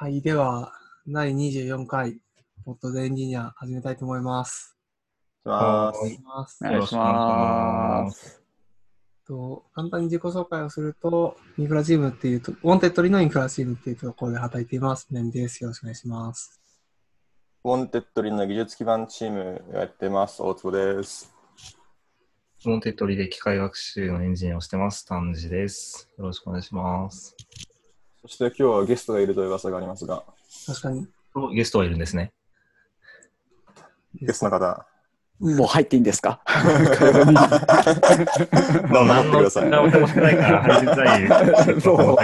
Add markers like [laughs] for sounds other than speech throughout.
はい、では、第24回、ポッドでエンジニア始めたいと思います。お願いしますお願いします。と簡単に自己紹介をすると、インフラチームっていうと、ウォンテッドリのインフラチームっていうところで働いています。南です。よろしくお願いします。ウォンテッドリの技術基盤チームやってます。大坪です。ウォンテッドリで機械学習のエンジニアをしてます。丹治です。よろしくお願いします。そして今日はゲストがいるという噂がありますが、確かに。おゲストはいるんですね。ゲストの方、もう入っていいんですか？[laughs] どうぞ入ってください。何のもしてないから入りづらい。そう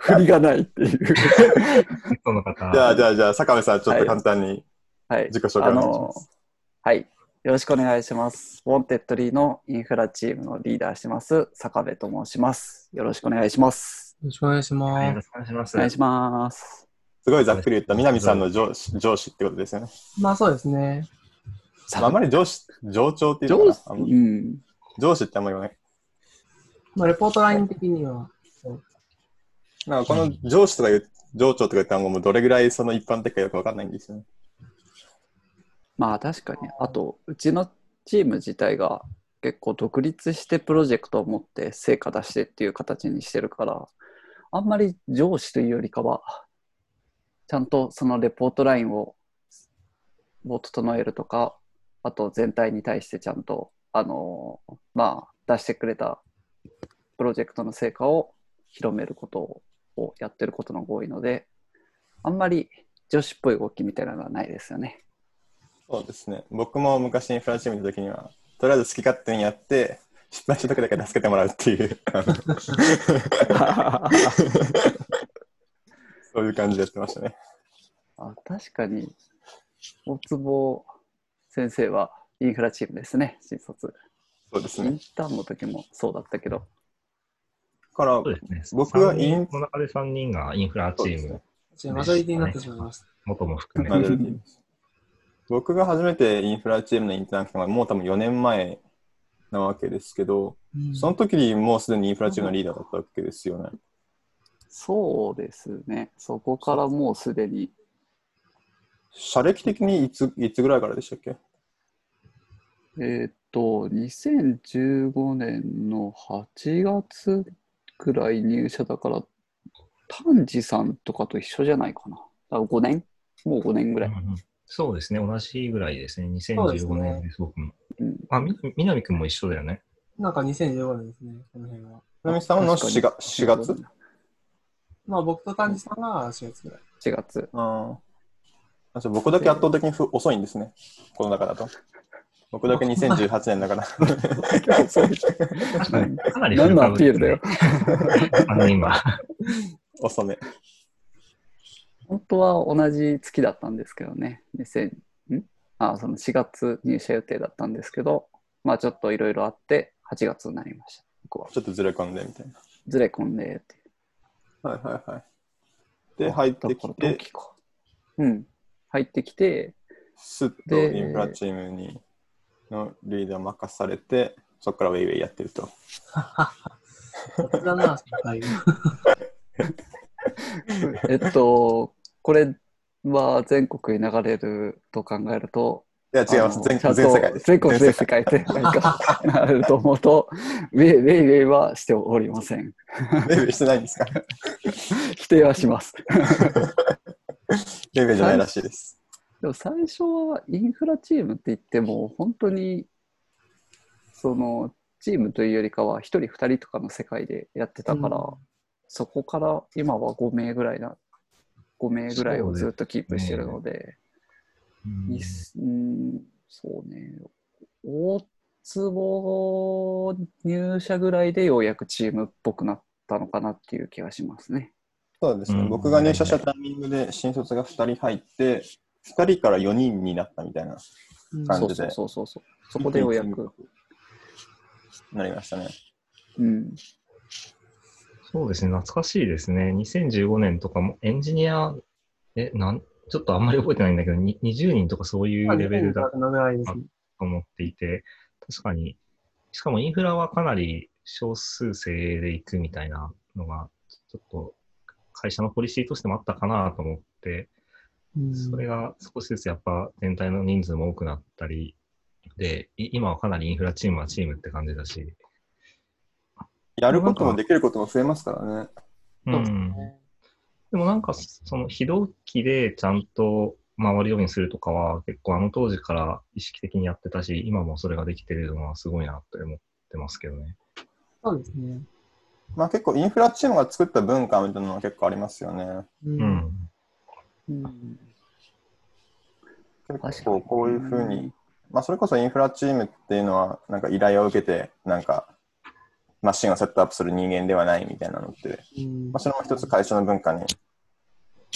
振りがないっていう。ゲストの方。じゃあ、じゃあ、じゃあ、坂部さん、ちょっと簡単にはい。自己紹介お願いしあのます。はい。よろしくお願いします。ウォンテッドリーのインフラチームのリーダーしてます、坂部と申します。よろしくお願いします。よろしくお願いしはいよろます。しくお願いします。お願いします。すごいざっくり言った南さんの上司上司ってことですよね。まあそうですね。まああんまり上司、上長っていうの上司かうん。上司ってあんまり言わない。まあレポートライン的には、なんかこの上司とか言う、上長とか言った単語もどれぐらいその一般的かよくわかんないんですよね。まあ確かに。あと、うちのチーム自体が結構独立してプロジェクトを持って成果出してっていう形にしてるから、あんまり上司というよりかは、ちゃんとそのレポートラインをを整えるとか、あと全体に対してちゃんと、あのまあ、出してくれたプロジェクトの成果を広めることをやってることのが多いので、あんまり女子っぽい動きみたいなのはないですよね。そうですね。僕も昔インフラチームの時には、とりあえず好き勝手にやって、失敗した時だけ助けてもらうっていう、そういう感じでやってましたね。あ確かに、大坪先生はインフラチームですね、新卒。そうですね。インターンの時もそうだったけど、だからそう、ですね。僕はイン三人の中で3人がインフラチーム、マジョリティになってしまいました。元も含め僕が初めてインフラチームのインターン来たのはもう多分4年前なわけですけど、うんその時にもうすでにインフラチームのリーダーだったわけですよね。そうですね、そこからもうすでに、社歴的にいついつぐらいからでしたっけ？えーっと、2015年の8月ぐらい入社だから、丹治さんとかと一緒じゃないかな。だから5年？もう5年ぐらい。うんうんそうですね。同じぐらいですね。そうですね2015年です、僕も。うんあ、み南くんも一緒だよね。なんか2015年ですね、この辺は。南さんの確かに4月 ,4 月？まあ僕と丹治さんが4月ぐらい。4月。ああ。じゃあ僕だけ圧倒的にふ遅いんですね。この中だと。僕だけ2018年だから。[laughs] かなり何のアピールだよ。あの今。遅め。本当は同じ月だったんですけどね、2000んあその4月入社予定だったんですけど、まあちょっといろいろあって、8月になりました。僕はちょっとずれ込んでみたいな。ずれ込んでっていう。はいはいはい。で、入ってきて。うん。入ってきて、スッとでインフラチームにのリーダー任されて、そこからウェイウェイやってると。[laughs] 雑だな、先輩。[laughs] えっと、これは全国に流れると考えると、いや、違います。全全世界。全国全世界で何かなると思うと、ウェイウェイウェイはしておりません。ウェイウェイしてないんですか？否定はします。ウェイウェイじゃないらしいです。でも最初はインフラチームって言っても、本当に、その、チームというよりかは、1人、2人とかの世界でやってたから、うんそこから今は5名ぐらいな、5名ぐらいをずっとキープしてるので、うんいすうん、そうね、大坪入社ぐらいでようやくチームっぽくなったのかなっていう気がしますね。そうですね。うん僕が入社したタイミングで新卒が2人入って、2人から4人になったみたいなうんそう感じでそうそうそう。そこでようやく。なりましたね。うん。そうですね、懐かしいですね。2015年とかもエンジニア、え、なん、ちょっとあんまり覚えてないんだけど、に20人とかそういうレベルだと。思っていて、確かに、しかもインフラはかなり少数制で行くみたいなのが、ちょっと会社のポリシーとしてもあったかなと思って、うんそれが少しずつやっぱ全体の人数も多くなったり、で、い今はかなりインフラチームはチームって感じだし、やることもできることも増えますからね。でもなんか、その非同期でちゃんと回るようにするとかは、結構あの当時から意識的にやってたし、今もそれができてるのはすごいなって思ってますけどね。そうですね。まあ結構インフラチームが作った文化みたいなのは結構ありますよね。う。うんん。うん結確かに構こういうふうに、まあそれこそインフラチームっていうのはなんか依頼を受けてなんかマシンをセットアップする人間ではないみたいなのって、うんまあそれも一つ会社の文化に、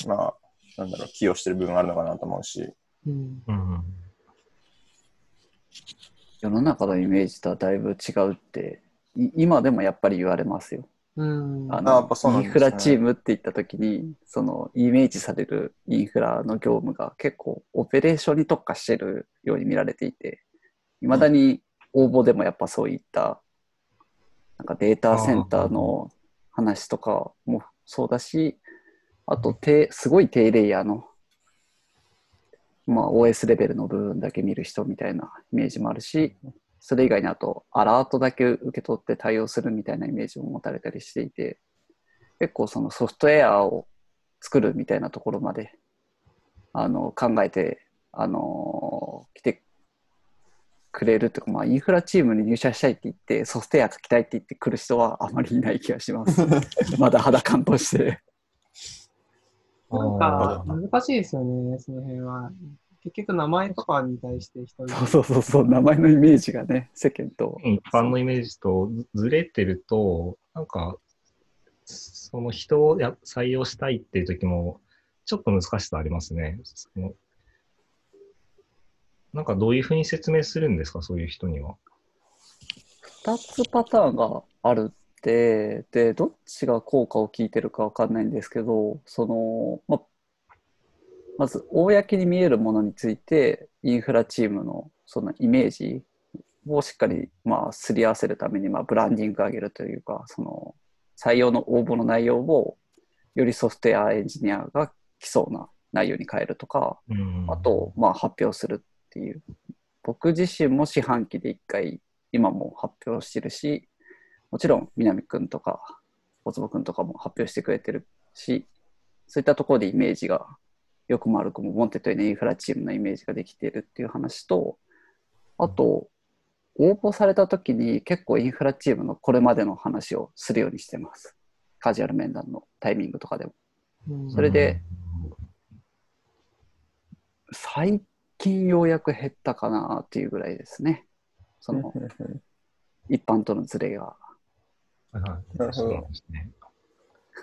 まあなんだろう、寄与してる部分あるのかなと思うし、うん。うん。世の中のイメージとはだいぶ違うって、い今でもやっぱり言われますよ。うん。ああやっのねインフラチームって言った時にそのイメージされるインフラの業務が結構オペレーションに特化してるように見られていていまだに応募でもやっぱそういったなんかデータセンターの話とかもそうだしあと低すごい低レイヤーの、まあ、OS レベルの部分だけ見る人みたいなイメージもあるしそれ以外にあとアラートだけ受け取って対応するみたいなイメージも持たれたりしていて結構そのソフトウェアを作るみたいなところまであの考えてあの来てくれるとか、まあ、インフラチームに入社したいって言ってソフトウェア書きたいって言ってくる人はあまりいない気がします。[laughs] まだ肌感として。なんか難しいですよね、その辺は。結局名前とかに対して人そうそうそうそう名前のイメージがね世間と。一般のイメージとずずれてると、なんか、その人をや採用したいっていう時も、ちょっと難しさありますね。そのなんかどういうふうに説明するんですか、そういう人には。2つパターンがあるってでどっちが効果を聞いてるかわかんないんですけどそのままず公に見えるものについてインフラチームのそのイメージをしっかりまあすり合わせるためにまあブランディング上げるというかその採用の応募の内容をよりソフトウェアエンジニアが来そうな内容に変えるとかうんあと、まあ、発表するっていう。僕自身も四半期で1回、今も発表してるし、もちろん南くんとか、大坪くんとかも発表してくれてるし、そういったところでイメージが、よくも悪くも、ウォンテッドのインフラチームのイメージができているっていう話と、あと、応募された時に結構インフラチームのこれまでの話をするようにしてます。カジュアル面談のタイミングとかでも。うんそれで、最近ようやく減ったかなっていうぐらいですね。その一般とのズレが。なるほどそうなんですね。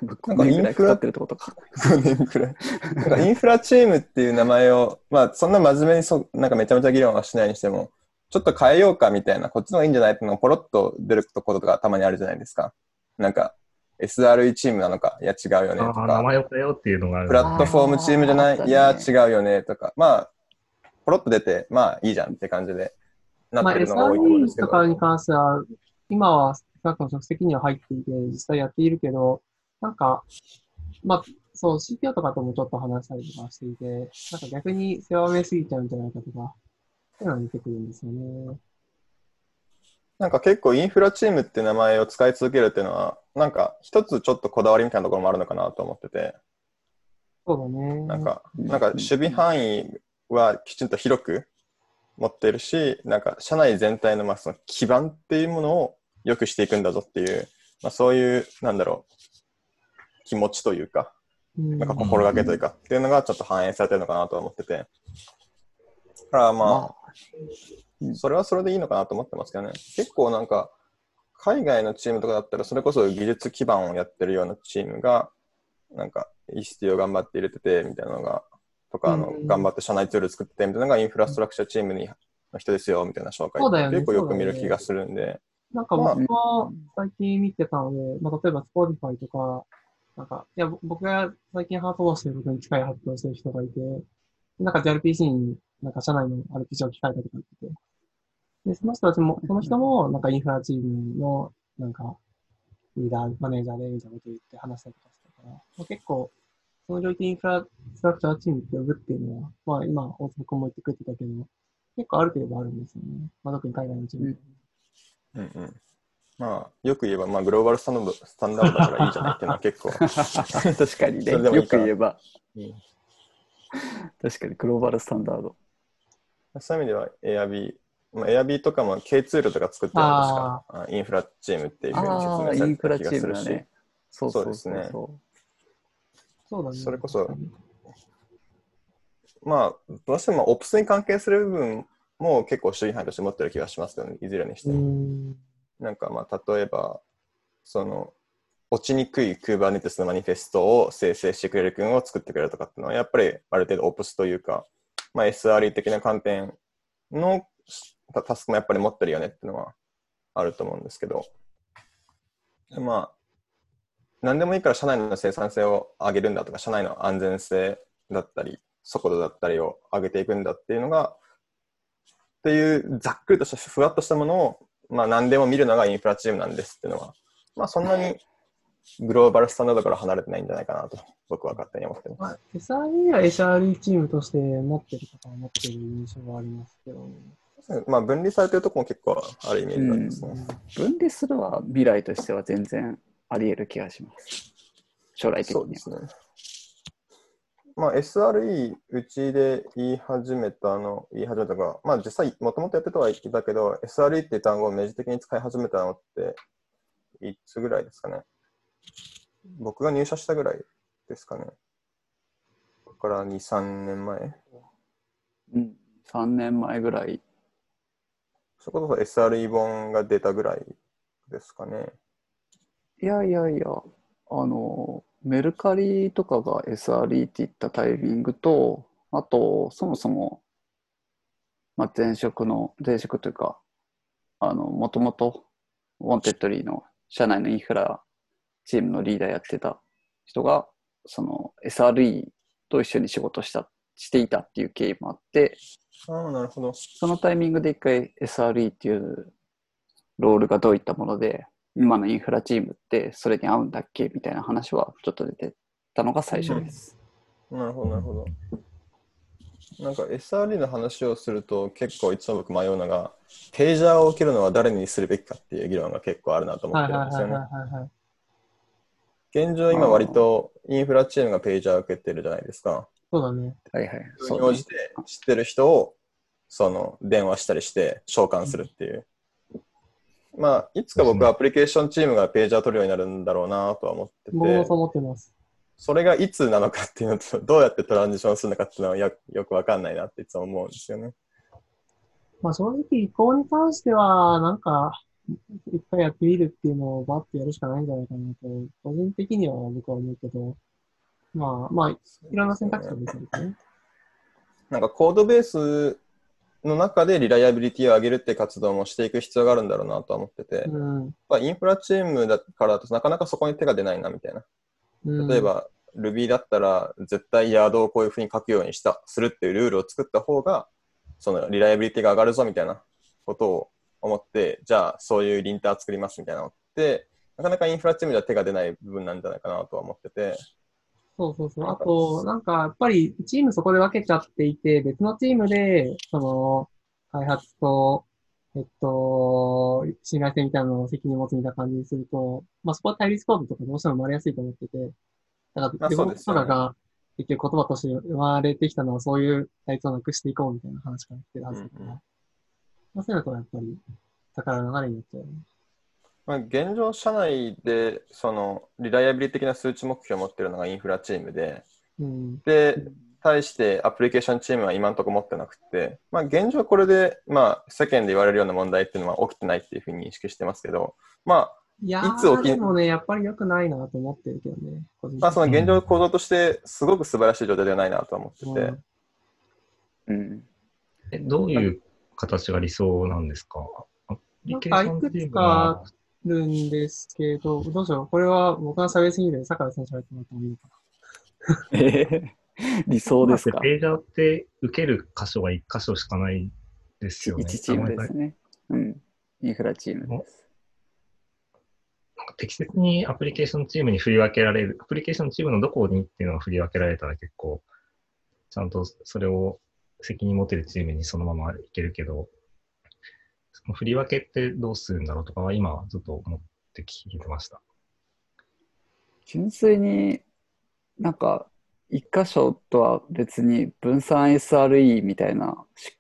[laughs] 5年ぐらいかかってるってことか。5年くらい。なんかインフラチームっていう名前を、まあそんな真面目にそなんかめちゃめちゃ議論はしないにしても、ちょっと変えようかみたいな、こっちの方がいいんじゃないっていうのがポロッと出ることがたまにあるじゃないですか。なんか SRE チームなのか、いや違うよねとああ、名か、前を変えようっていうのがある。プラットフォームチームじゃない、いや違うよねとか、まあ、ポロッと出て、まあいいじゃんって感じでなまあ、ってるのが多いと思うんですけ SRE ど。とかに関しては、今はスタッフの職責には入っていて、実際やっているけど、なんか、まあ、そう、CPO とかともちょっと話したりとかしていて、なんか逆に世話上すぎちゃうんじゃないかとか、そういうのが出てくるんですよね。なんか結構インフラチームって名前を使い続けるっていうのは、なんか一つちょっとこだわりみたいなところもあるのかなと思ってて、そうだね。なんか、うんなんか守備範囲はきちんと広く持ってるし、なんか社内全体のまあその基盤っていうものを良くしていくんだぞっていう、まあ、そういう、なんだろう、気持ちというか、うん、なんか心がけというか、っていうのがちょっと反映されてるのかなとは思ってて。だからまあ、まあ、それはそれでいいのかなと思ってますけどね。結構なんか、海外のチームとかだったら、それこそ技術基盤をやってるようなチームが、なんか、ECT を頑張って入れてて、みたいなのが、とか、あのう、ん頑張って社内ツール作ってて、みたいなのがインフラストラクチャーチームにの人ですよ、みたいな紹介そうだよね結構よく見る気がするんで、なんか僕も最近見てたので、まあ、例えば Spotify とか、なんか、いや、ぼ僕が最近ハートをしてることに近い発表してる人がいて、なんか JRPC になんか社内の RPG を機械たとか言ってて、で、その人たちも、その人もなんかインフラチームのなんかリーダー、マネージャーでみたいなこと言って話したりとかしてから、まあ、結構、その領域インフラストラクチャーチームって呼ぶっていうのは、まあ今、大塚君も言ってくれてたけど、結構ある程度あるんですよね。まあ特に海外のチーム。うんうん。まあ、よく言えば、まあ、グローバルスタンダードスタンダードだからいいじゃないっていうのは結構。[laughs] 確かにね。いよいかく言えば。うん確かにグローバルスタンダード。そういう意味では Airb、まあ、Airb とかも K ツールとか作ってるんですかあインフラチームっていうふうに説明されてインフラチた気がするし、そうそうそうですねそうだね。それこそまあ、どうしてもオプスに関係する部分も結構主義範囲として持ってる気がしますよね、いずれにしてうも。ん。なんかまあ、例えば、その、落ちにくい Kubernetes のマニフェストを生成してくれる君を作ってくれるとかっていうのは、やっぱりある程度オプスというか、まあ、SRE 的な観点のタタスクもやっぱり持ってるよねっていうのはあると思うんですけど、でまあ、何でもいいから社内の生産性を上げるんだとか、社内の安全性だったり、速度だったりを上げていくんだっていうのが、っていうざっくりとしたふわっとしたものを、まあ、何でも見るのがインフラチームなんですっていうのは、まあ、そんなにグローバルスタンダードから離れてないんじゃないかなと、僕は勝手に思ってます。まあ、SRE は SRE チームとして持ってる方は持ってる印象はありますけど、まあ、分離されてるところも結構あるイメージなんですね。分離するは未来としては全然あり得る気がします。将来的には。そうですね。まあ、SRE、うちで言い始めたの、言い始めたが、まあ実際、もともとやってたはいたけど、SRE っていう単語を明示的に使い始めたのって、いつぐらいですかね。僕が入社したぐらいですかね。ここから2、3年前。うん、3年前ぐらい。そこそ SRE 本が出たぐらいですかね。いやいやいや、あの、メルカリとかが SRE って言ったタイミングと、あと、そもそも、まあ、前職の、前職というか、あの、もともと、ウォンテッドリーの社内のインフラチームのリーダーやってた人が、その SRE と一緒に仕事した、していたっていう経緯もあって、ああ、なるほど。そのタイミングで一回 SRE っていうロールがどういったもので、今のインフラチームってそれに合うんだっけ？みたいな話はちょっと出てたのが最初です。なるほど、なるほど。なんか SRE の話をすると結構いつも僕迷うのが、ページャーを受けるのは誰にするべきかっていう議論が結構あるなと思ってるんですよね。現状今割とインフラチームがページャーを受けてるじゃないですか。そうだね。はいはい。それに応じて知ってる人をその電話したりして召喚するっていう。まあ、いつか僕はアプリケーションチームがページャー取るようになるんだろうなとは思っててそう、思ってます。それがいつなのかっていうのと、[laughs] どうやってトランジションするのかっていうのはよよくわかんないなっていつも思うんですよね。まあ正直移行に関しては、なんか、一回やってみるっていうのをバッてやるしかないんじゃないかなと、個人的には僕は思うけど、まあまあ、いろんな選択肢が出てるね。なんかコードベースの中でリライアビリティを上げるって活動もしていく必要があるんだろうなとは思ってて、うん。まあ、インフラチームだからだとなかなかそこに手が出ないなみたいな。うん例え、ば、Ruby だったら絶対ヤードをこういうふうに書くようにした、するっていうルールを作った方が、そのリライアビリティが上がるぞみたいなことを思って、じゃあそういうリンター作りますみたいなのって、なかなかインフラチームでは手が出ない部分なんじゃないかなとは思ってて、そうそうそう。あと、なんか、やっぱり、チームそこで分けちゃっていて、別のチームで、その、開発と、えっと、信頼性みたいなのを責任持つみたいな感じにすると、まあそこは対立コードとかどうしても生まれやすいと思ってて、だから、まあデボップそうですよねとかが、結局言葉として生まれてきたのは、そういう対立をなくしていこうみたいな話から来てるはずだから、うんうんまあそういうのとやっぱり、宝の流れになっちゃうよね。まあ、現状、社内でそのリライアビリティ的な数値目標を持っているのがインフラチームで、うん。で、対してアプリケーションチームは今のところ持ってなくて、まあ、現状これで、まあ、世間で言われるような問題っていうのは起きてないっていうふうに認識してますけど、まいやいつ起きー、でもね、やっぱり良くないなと思ってるけどね。まあ、その現状構造としてすごく素晴らしい状態ではないなとは思ってて、うんうん。えどういう形が理想なんですか？アプリケーションチームなはんかるんですけど、どうしよう。これは僕が喋りすぎるので、坂田さん喋ってもらってもいいのかえー [laughs] 理想ですか？ページャーって受ける箇所が1箇所しかないですよね。?1 チームですね。うん。インフラチームです。適切にアプリケーションチームに振り分けられる、アプリケーションチームのどこにっていうのが振り分けられたら結構、ちゃんとそれを責任持てるチームにそのままいけるけど、その振り分けってどうするんだろうとかは今はずっと思って聞いてました。純粋になんか一箇所とは別に分散 SRE みたいなし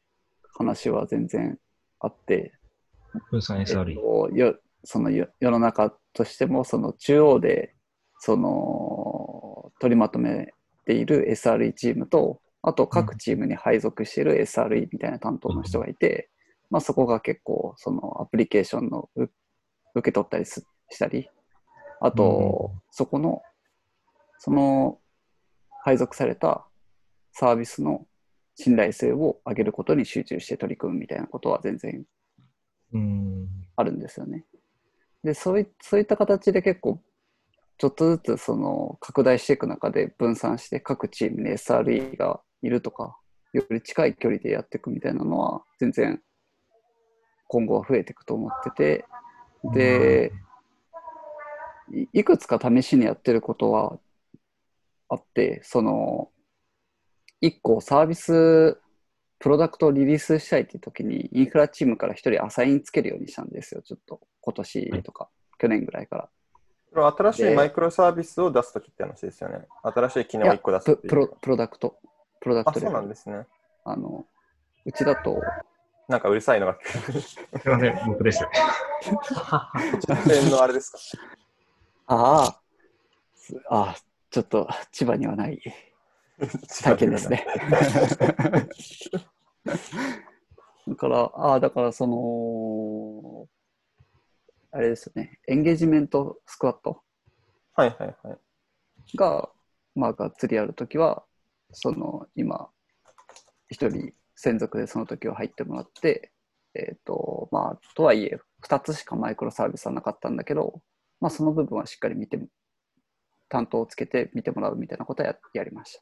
話は全然あって、分散えっ SRE。と、よそのよ世の中としてもその中央でその取りまとめている SRE チームとあと各チームに配属している SRE みたいな担当の人がいて、まあ、そこが結構そのアプリケーションのう受け取ったりすしたりあと、そこのその配属されたサービスの信頼性を上げることに集中して取り組むみたいなことは全然うん。あるんですよね。で、そういそういった形で結構、ちょっとずつその拡大していく中で分散して各チームに SRE がいるとか、より近い距離でやっていくみたいなのは全然今後は増えていくと思ってて、で、いいくつか試しにやってることはあって、その、一個サービス、プロダクトをリリースしたいっていう時に、インフラチームから一人アサインつけるようにしたんですよ、ちょっと。今年とか、去年ぐらいから。新しいでマイクロサービスを出すときって話ですよね。新しい機能をいや1個出すププロ。プロダクト。プロダクあ、そうなんですね。あの、うちだと、なんかうるさいのが。すいません、僕です。実践のあれですか？ああ、すあちょっと千葉にはない [laughs] 体験ですね。だから、ああ、だからその、あれですよね、エンゲージメントスクワット？はいはいはい。が、まあ、がっつりやるときは、その、今、一人専属でその時を入ってもらって、えっ、と、まあ、とはいえ、二つしかマイクロサービスはなかったんだけど、まあ、その部分はしっかり見て、担当をつけて見てもらうみたいなことはややりまし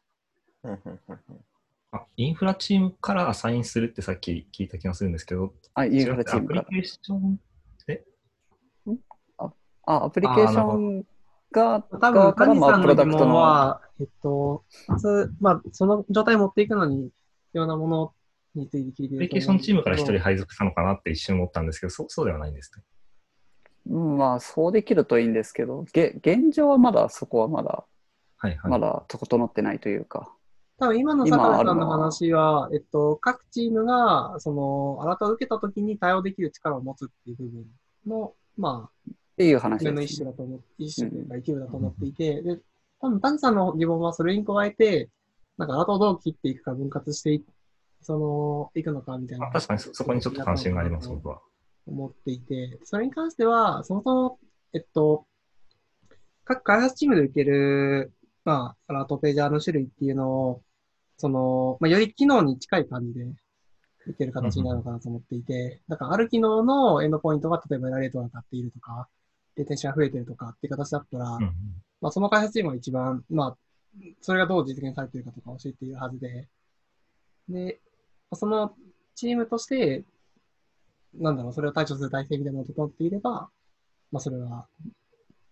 た。あインフラチームからアサインするってさっき聞いた気がするんですけど、あ、インフラチーアムから。プリケーション、あ、アプリケーションが、多分、カニまあ、さんの疑プロダクトの、問は、えっと、まず、まあ、その状態を持っていくのに必要なものについて聞いているケーションチームから一人配属したのかなって一瞬思ったんですけど、そうそうではないんですね。うん、まあ、そうできるといいんですけど、げ現状はまだ、そこはまだ、はいはい。まだ整ってないというか、多分今の今坂部さんの話は、えっと、各チームが、その、アラートを受けたときに対応できる力を持つっていう部分の、まあ、っていう話です、一種だと思っ一種というか一部だと思っていて、で、多分、谷さんの疑問はそれに加えて、なんか、アラートをどう切っていくか分割していその、いくのかみたいな。あ確かにそそこにちょっと関心があります、僕は。思っていて、それに関しては、そもそも、えっと、各開発チームで受ける、まあ、アラートページャーの種類っていうのを、その、まあ、より機能に近い感じで受ける形になるのかなと思っていて、だからある機能のエンドポイントが例えばエラレートが上がっているとか、レテンションが増えてるとかっていう形だったら、まあ、その開発チームが一番、まあ、それがどう実現されているかとか教えているはずで、で、まあそのチームとして、なんだろう、それを対処する体制みたいなのが整っていれば、まあ、それは、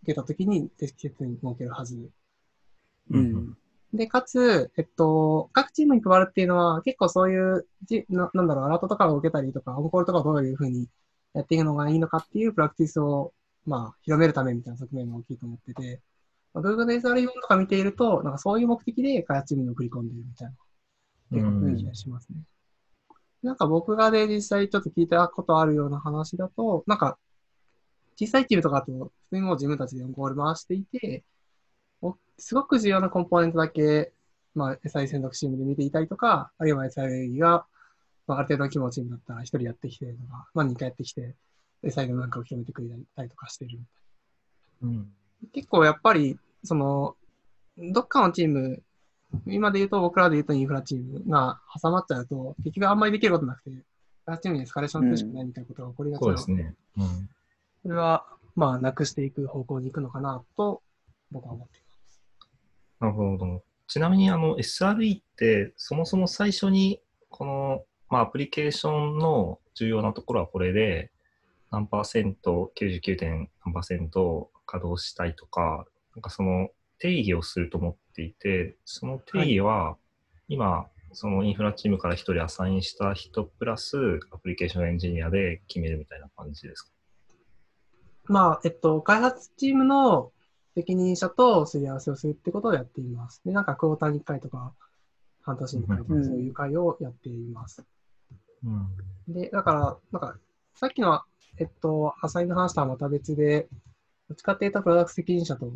受けたときに適切に設けるはず。ううんん。で、かつ、えっと、各チームに配るっていうのは、結構そういうじな、なんだろう、アラートとかを受けたりとか、オンコールとかをどういうふうにやっていくのがいいのかっていうプラクティスを、まあ、広めるためみたいな側面が大きいと思ってて、まあ、Google の SRE 本とか見ていると、なんかそういう目的で開発チームに送り込んでいるみたいな、結構雰囲気がしますね。なんか僕がで実際ちょっと聞いたことあるような話だと、なんか、小さいチームとかだと、普通にもう自分たちでオンコール回していて、おすごく重要なコンポーネントだけ、まあ、SI 専属チームで見ていたりとか、あるいは SI が、まあ、ある程度の規模のチームだったら一人やってきてとか、まあ、2回やってきて、SI のなんかを広めてくれたりとかしてる。うん結構やっぱり、その、どっかのチーム、今で言うと僕らで言うとインフラチームが挟まっちゃうと、結局あんまりできることなくて、開発チームにエスカレーションするしかないみたいなことが起こりがちなのそうですね。うんそれは、まあ、なくしていく方向に行くのかなと、僕は思っています。なるほど。ちなみに、あの、SRE って、そもそも最初に、この、まあ、アプリケーションの重要なところはこれで、何パーセント、99. 点何パーセント、稼働したいとか、なんかその定義をすると思っていて、その定義は、今、そのインフラチームから1人アサインした人プラスアプリケーションエンジニアで決めるみたいな感じですか？まあ、えっと、開発チームの責任者とすり合わせをするってことをやっています。で、なんかクォーターに1回とか、半年に1回とか、うんそういう会をやっています。うん。で、だから、なんか、さっきの、えっと、アサインの話とはまた別で、どっちかっていうと、プロダクト責任者と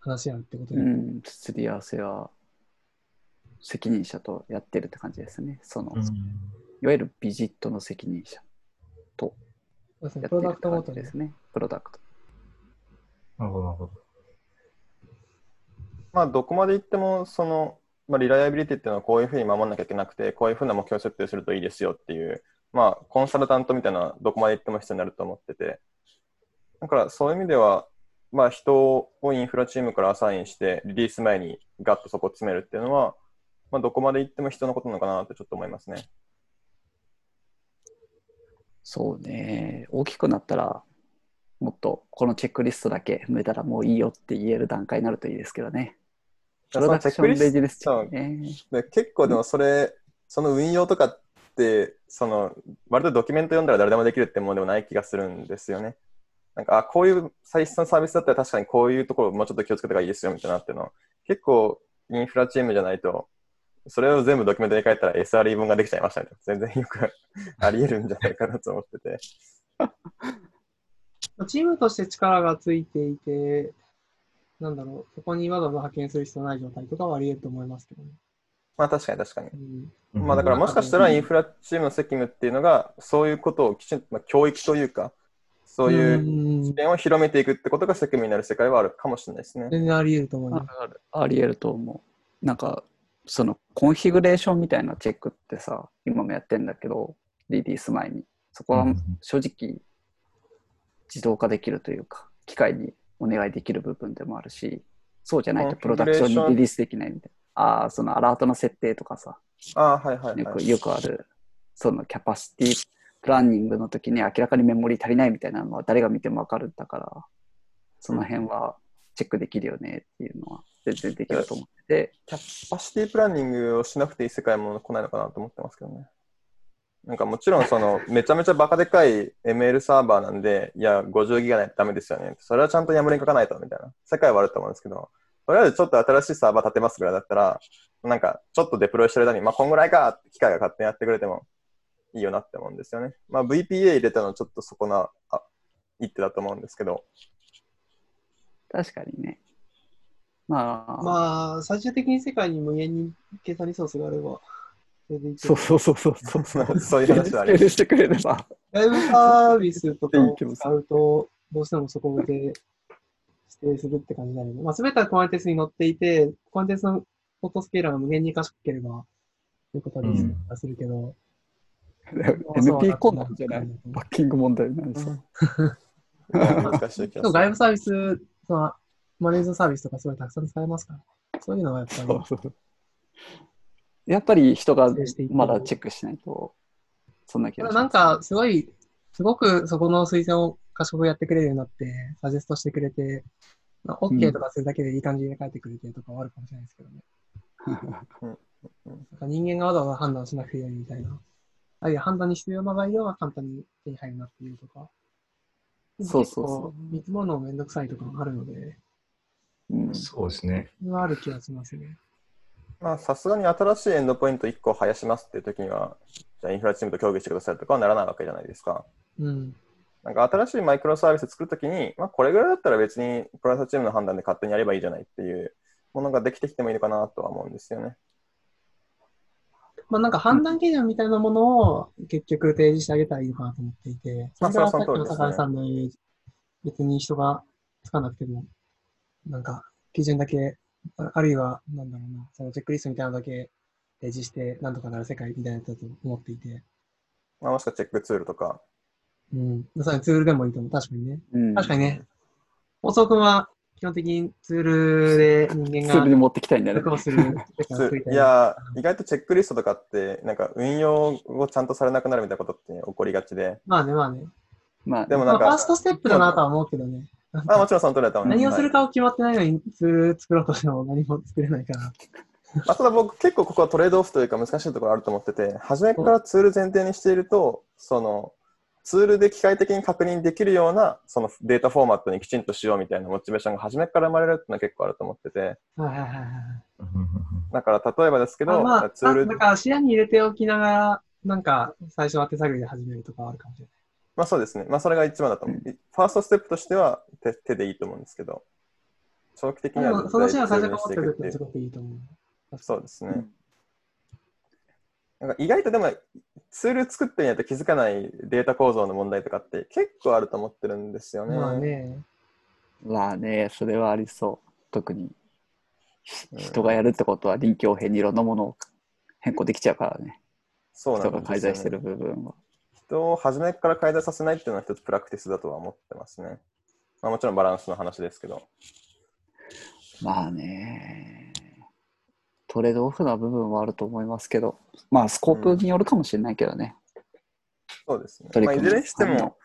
話し合うってことで、うん、すり合わせは責任者とやってるって感じですね。その、うんいわゆるビジットの責任者とそうですね、やプロダクってるって感じですね。プロダクト。なるほど、なるほど。まあ、どこまで行っても、その、まあ、リライアビリティっていうのはこういうふうに守らなきゃいけなくて、こういうふうな目標設定するといいですよっていう、まあ、コンサルタントみたいなどこまで行っても必要になると思ってて、だからそういう意味では、まあ、人をインフラチームからアサインして、リリース前にガッとそこを詰めるっていうのは、まあ、どこまで行っても必要なことなのかなってちょっと思いますね。そうね。大きくなったら、もっとこのチェックリストだけ埋めたらもういいよって言える段階になるといいですけどね。プロダクションレジネスチームね。で結構でもそれ、その運用とかって、その、割とドキュメント読んだら誰でもできるってものでもない気がするんですよね。なんか、あ、こういう最新のサービスだったら確かにこういうところもうちょっと気をつけた方がいいですよみたいなっていうの結構インフラチームじゃないと、それを全部ドキュメントに書いたら SRE 文ができちゃいましたね。全然よく [laughs] あり得るんじゃないかなと思ってて。[laughs] チームとして力がついていて、なんだろう、そこにわざわざ派遣する必要ない状態とかはあり得ると思いますけどね。まあ確かに確かに。うん、まあだからもしかしたらインフラチームの責務っていうのが、そういうことをきちんと、まあ、教育というか、そういう視点を広めていくってことが責務になる世界はあるかもしれないですね。全然あり得ると思います。あるあり得ると思う。なんか、そのコンフィグレーションみたいなチェックってさ、今もやってんだけど、リリース前に。そこは正直自動化できるというか、機械にお願いできる部分でもあるし、そうじゃないとプロダクションにリリースできないみたいな。ああ、そのアラートの設定とかさ、ああ、はいはいはい。よくよくある、そのキャパシティプランニングの時に明らかにメモリ足りないみたいなのは誰が見てもわかるんだから、その辺はチェックできるよねっていうのは全然できると思って、キャパシティプランニングをしなくていい世界も来ないのかなと思ってますけどね。なんかもちろんそのめちゃめちゃバカでかい ML サーバーなんで、いや、50ギガないとダメですよね。それはちゃんとヤムレに書かないとみたいな世界はあると思うんですけど、とりあえずちょっと新しいサーバー立てますぐらいだったら、なんかちょっとデプロイしてる間に、まあこんぐらいかって機械が勝手にやってくれてもいいよなって思うんですよね。まあ VPA 入れたのちょっとそこな、あ、一手だと思うんですけど、確かにね。まあ、まあ、最終的に世界に無限に計算リソースがあれば、そうそうそうそうそうそう。[laughs] そういう話はありますしてくれれば。[laughs] ライブサービスとかを使うと、どうしてもそこで指定するって感じになるので、まあ、すべてはコアンテスに載っていて、コアンテスのオートスケーラーが無限に賢ければ、ということはするけど、NP 困難じゃないバッキング問題なん [laughs] ですよ。外部サービス、そのマネージャーサービスとかすごいたくさん使えますから、そういうのはやっぱりそうそうやっぱり人がまだチェックしないと、そんな気がします。なんか、すごい、すごくそこの推薦を賢くやってくれるようになって、サジェストしてくれて、まあ、OK とかするだけでいい感じで書いてくれてとかはあるかもしれないですけどね。[laughs] 人間がわざわざ判断しなくていいみたいな。あるいは判断に必要な材料は簡単に手に入るなっていうとか。そうそうそう結構見積もるのもめんどくさいとかもあるので、うんそうですね。それはある気がしますね。まあ、さすがに新しいエンドポイント1個生やしますっていう時には、じゃあインフラチームと協議してくださいとかはならないわけじゃないですか。うん。なんか新しいマイクロサービス作るときに、まあ、これぐらいだったら別にプロダクトチームの判断で勝手にやればいいじゃないっていうものができてきてもいいのかなとは思うんですよね。まあなんか判断基準みたいなものを結局提示してあげたらいいのかなと思っていて、まあそれさっきその高橋さんの言う別に人がつかなくても、なんか基準だけ、ああるいはなんだろうな、そのチェックリストみたいなのだけ提示してなんとかなる世界みたいなやつだと思っていて、まあ、もしくはチェックツールとか。うん。それツールでもいいと思う。確かにね。うん確かにね。大沢君は基本的にツールで人ツ間がールに持ってきたいんだね楽。をする世界をツー作りたい。やー、意外とチェックリストとかって、なんか運用をちゃんとされなくなるみたいなことって起こりがちで、まあね、まあね。まあ、でもなんかまあ、ファーストステップだなとは思うけどね。あ、もちろんその通りだと思います。何をするはいかを決まってないのにツール作ろうとしても何も作れないから。まあ、ただ僕結構ここはトレードオフというか難しいところあると思ってて、初めからツール前提にしていると、そのツールで機械的に確認できるようなそのデータフォーマットにきちんとしようみたいなモチベーションが初めから生まれるっていうのは結構あると思ってて、はいはいはいはい。だから例えばですけど、あまあ、ツールあだから視野に入れておきながら、なんか最初は手探りで始めるとかはあるかもしれない。まあそうですね。まあそれが一番だと思う。ファーストステップとしては手手でいいと思うんですけど、長期的にはその視野を最初絶から持っていうっておくってすごくいいと思う。そうですね。なんか意外とでもツール作ってみないと気づかないデータ構造の問題とかって結構あると思ってるんですよね。まあね。まあね、それはありそう。特に人がやるってことは臨機応変にいろんなものを変更できちゃうからね。そうなん人がですよね介在してる部分は。人を初めから介在させないっていうのは一つプラクティスだとは思ってますね。まあ、もちろんバランスの話ですけど。まあね、トレードオフな部分はあると思いますけど、まあスコープによるかもしれないけどね。そうですね。まあ、いずれにしてはいも、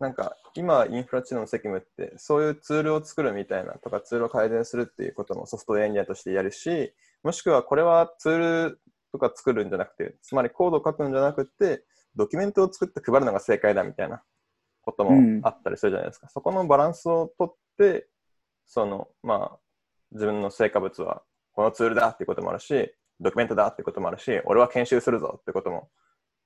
なんか今、インフラ知能の責務って、そういうツールを作るみたいなとか、ツールを改善するっていうこともソフトウェアエンジニアとしてやるし、もしくはこれはツールとか作るんじゃなくて、つまりコードを書くんじゃなくて、ドキュメントを作って配るのが正解だみたいなこともあったりするじゃないですか。そこのバランスをとって、その、まあ、自分の成果物はこのツールだっていうこともあるし、ドキュメントだっていうこともあるし、俺は研修するぞってことも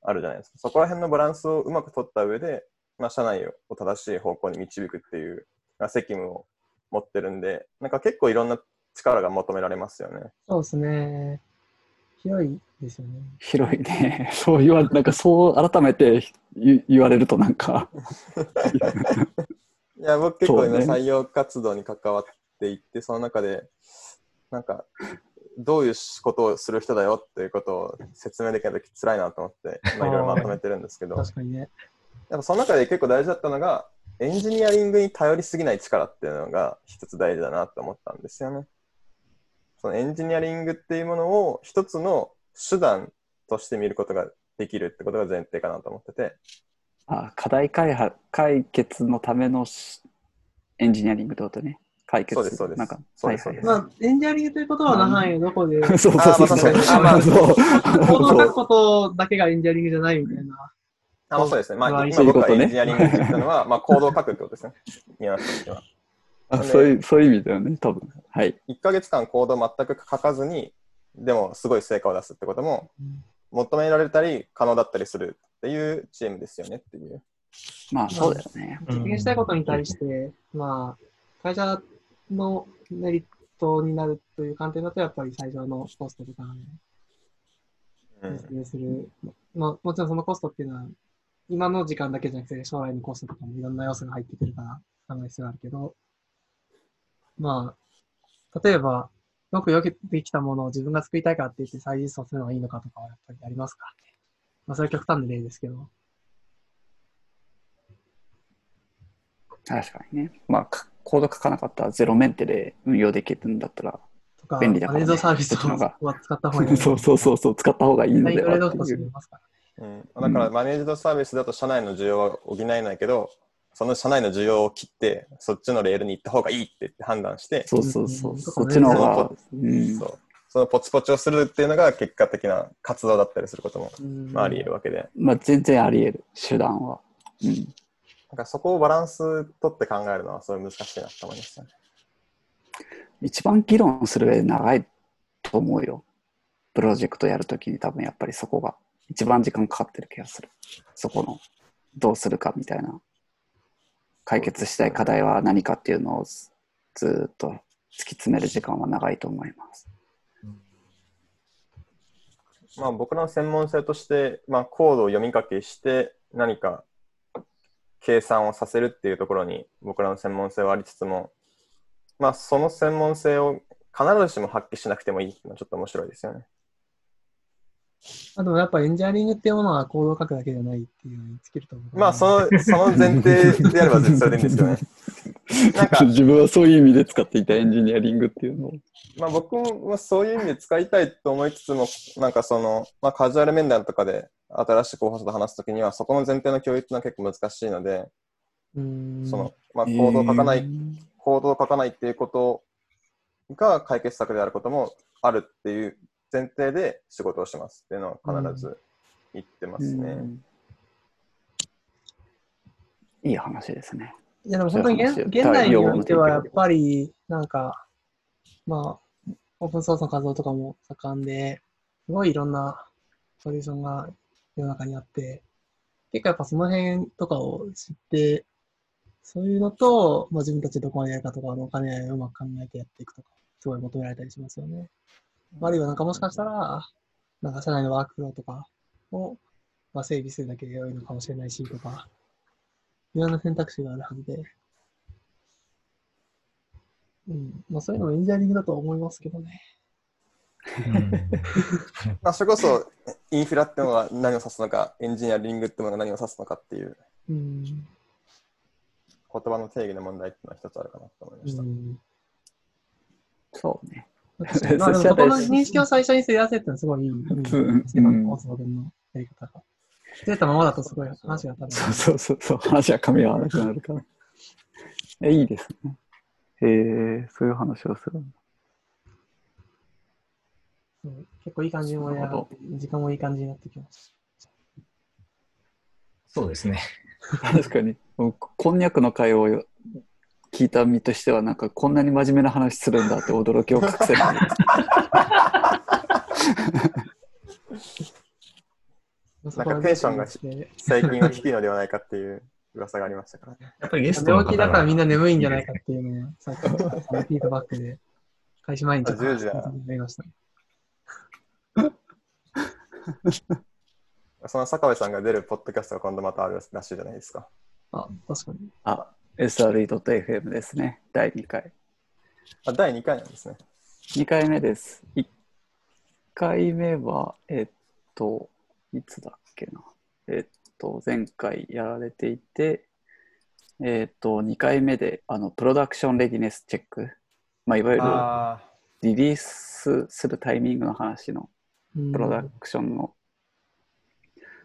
あるじゃないですか。そこら辺のバランスをうまく取った上で、まあ、社内を正しい方向に導くっていうまあ責務を持ってるんで、なんか結構いろんな力が求められますよね。そうですね。広いですよね。広いね。[laughs] そう言わなんかそう改めて言言われるとなんか、[laughs] いや、僕結構今ね採用活動に関わっていって、その中で、なんか、どういうことをする人だよっていうことを説明できないとき辛いなと思って、まあ、いろいろまとめてるんですけど、確かにね。やっぱその中で結構大事だったのが、エンジニアリングに頼りすぎない力っていうのが一つ大事だなと思ったんですよね。そのエンジニアリングっていうものを一つの手段として見ることができるってことが前提かなと思ってて、あ課題開発解決のためのしエンジニアリングってことね。解決そうですそうですなんか、そうですはいはいまあ、エンジニアリングということはな範囲どこで、そ [laughs] うそうそうそう。まあ確かにあまあそうコードを書くことだけがエンジニアリングじゃないみたいな。あまあそうですね。まあ、まあ今僕がエンジニアリングって言ったのは、まあ、コードを書くってことですね。ニュアンスとしては。あそういうそういう意味だよね、多分。はい。1ヶ月間コードを全く書かずに、でもすごい成果を出すってことも求められたり可能だったりするっていうチームですよねっていう。まあそうだよね。実現したいことに対して、まあ、会社のメリットになるという観点だと、やっぱり最初のコストとかうん実現する、まあ、もちろんそのコストっていうのは、今の時間だけじゃなくて、将来のコストとかもいろんな要素が入ってくるから考える必要があるけど、まあ、例えば、よくよくできたものを自分が作りたいからって言って再実装するのがいいのかとかはやっぱりありますからね。まあ、それは極端な例ですけど。確かにね。まあ、かコード書かなかったらゼロメンテで運用できるんだったら、便利だからね。マネージャーサービスをは使った方がいい。[laughs] そうそうそうそう、使った方がいいのはい、ではっていう。うん、だからマネージドサービスだと社内の需要は補えないけど、その社内の需要を切って、そっちのレールに行った方がいいって言って判断して、そうそうそう。うん。そっちの方が、うん。そう。そのポチポチをするっていうのが結果的な活動だったりすることも、うんまあ、あり得るわけで、まあ全然あり得る、手段は。うん。なんかそこをバランス取って考えるのはすごい難しいなと思いましたね。一番議論する上で長いと思うよ。プロジェクトやるときに多分やっぱりそこが一番時間かかってる気がする。そこのどうするかみたいな。解決したい課題は何かっていうのをずっと突き詰める時間は長いと思います。まあ、僕の専門性として、まあ、コードを読み書きして何か計算をさせるっていうところに僕らの専門性はありつつも、まあ、その専門性を必ずしも発揮しなくてもいいっていうのはちょっと面白いですよね。あでもやっぱエンジニアリングっていうものはコードを書くだけじゃないっていうのに尽きると思う。まあ、そのその前提であれば絶対それでいいんですけどね。[laughs] なんか、自分はそういう意味で使っていたエンジニアリングっていうのを。まあ、僕もそういう意味で使いたいと思いつつも、なんかその、まあ、カジュアル面談とかで新しい候補者と話すときには、そこの前提の共有っていうのは結構難しいので、うん。その、まあ、コードを書かない、えーコードを書かないっていうことが解決策であることもあるっていう前提で仕事をしますっていうのは必ず言ってますね。うんいい話ですね。いやでも本当に現代においてはやっぱり、なんか、まあ、オープンソースの活動とかも盛んで、すごいいろんなソリューションが世の中にあって、結構やっぱその辺とかを知って、そういうのと、まあ自分たちでどこまでやるかとか、お金をうまく考えてやっていくとか、すごい求められたりしますよね。あるいはなんかもしかしたら、なんか社内のワークフローとかを、まあ、整備するだけで良いのかもしれないしとか、いろんな選択肢があるはずで。うん。まあそういうのもエンジニアリングだと思いますけどね。まあ、それこそインフラっていうのが何を指すのか、エンジニアリングっていうのが何を指すのかっていううん。言葉の定義の問題っていうのは一つあるかなと思いました。うん。そうね。[laughs] まあそこの認識を最初にすり合わせるってのはすごいいい。うん。うん。ステファン・オースボードンのやり方が。出たままだとすごい話が多分。そうそうそうそう、話は噛み合わなくなるから。え、いいですね。へえ、そういう話をするん。だ。結構いい感じに盛り上がって、時間もいい感じになってきましそうですね。[laughs] 確かに。ここんにゃくの会を聞いた身としては、なんかこんなに真面目な話するんだって驚きを隠せない。た。[laughs] なんかテンションが最近は低いのではないかっていう噂がありましたからね。やっぱりゲストの方寝起きだからみんが、な眠いんじゃないかっていうのを、さっきのフィードバックで、開始前にちょっとあ10時だ言いました。[laughs] その坂部さんが出るポッドキャストが今度またあるらしいじゃないですか。あ、確かに。あ、SRE.fm ですね。第2回。あ第2回なんですね。2回目です。1回目は、えっと、いつだっけな。えっと、前回やられていて、えっと、2回目で、あの、プロダクションレディネスチェック。まあ、いわゆるあリリースするタイミングの話のうんプロダクションの、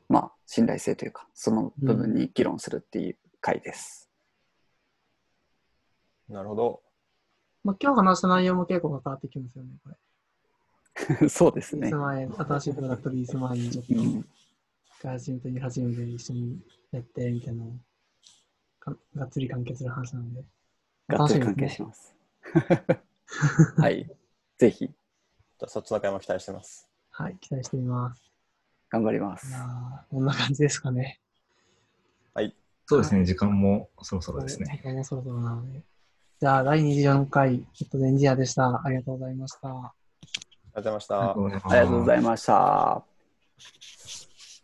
まあ、信頼性というか、その部分に議論するっていう回です。あ、なるほど。まあ、今日話した内容も結構関わってきますよね、これ。[laughs] そうですね新しいプロダクトリリース前にちょっと、うん開発チームと言い始めて一緒にやってみたいながっつり関係する話なので。がっつり関係します。[laughs] はい。ぜひ、じゃあそっちの回も期待してます。はい、期待してみます。頑張りますこんな感じですかね。はい。そうですね、時間もそろそろですね。時間もそろそろなので。じゃあ、第24回、ちょっとエンジニアでした。ありがとうございました。ありがとうございました。ありがとうございました。